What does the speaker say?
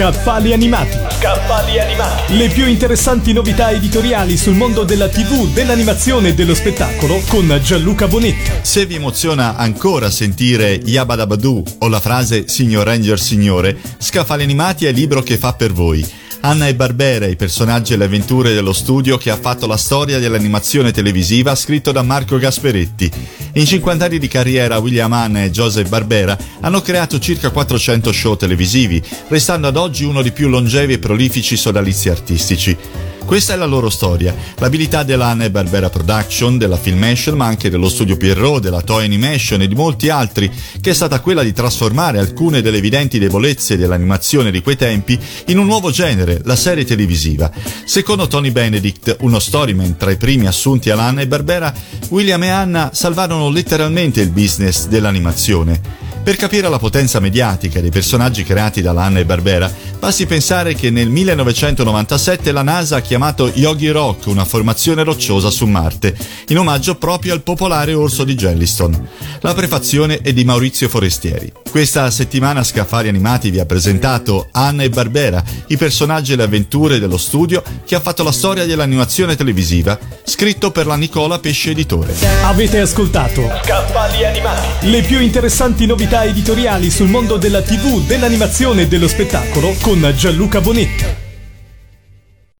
Scaffali animati. Scaffali animati. Le più interessanti novità editoriali sul mondo della TV, dell'animazione e dello spettacolo con Gianluca Bonetti. Se vi emoziona ancora sentire Yabadabadoo o la frase Signor Ranger Signore, Scaffali animati è il libro che fa per voi. Anna e Barbera, i personaggi e le avventure dello studio che ha fatto la storia dell'animazione televisiva scritto da Marco Gasperetti. In 50 anni di carriera William Hanna e Joseph Barbera hanno creato circa 400 show televisivi, restando ad oggi uno dei più longevi e prolifici sodalizi artistici. Questa è la loro storia, l'abilità dell'Anna e Barbera Production, della Filmation, ma anche dello studio Pierrot, della Toy Animation e di molti altri, che è stata quella di trasformare alcune delle evidenti debolezze dell'animazione di quei tempi in un nuovo genere, la serie televisiva. Secondo Tony Benedict, uno storyman tra i primi assunti all'Anna e Barbera, William e Anna salvarono letteralmente il business dell'animazione. Per capire la potenza mediatica dei personaggi creati da Hanna e Barbera, basti pensare che nel 1997 la NASA ha chiamato Yogi Rock una formazione rocciosa su Marte, in omaggio proprio al popolare orso di Jellystone. La prefazione è di Maurizio Forestieri. Questa settimana Scaffari Animati vi ha presentato Anna e Barbera, i personaggi e le avventure dello studio che ha fatto la storia dell'animazione televisiva, scritto per la Nicola Pesce Editore. Avete ascoltato Scaffali animati. le più interessanti novità editoriali sul mondo della TV, dell'animazione e dello spettacolo con Gianluca Bonetti.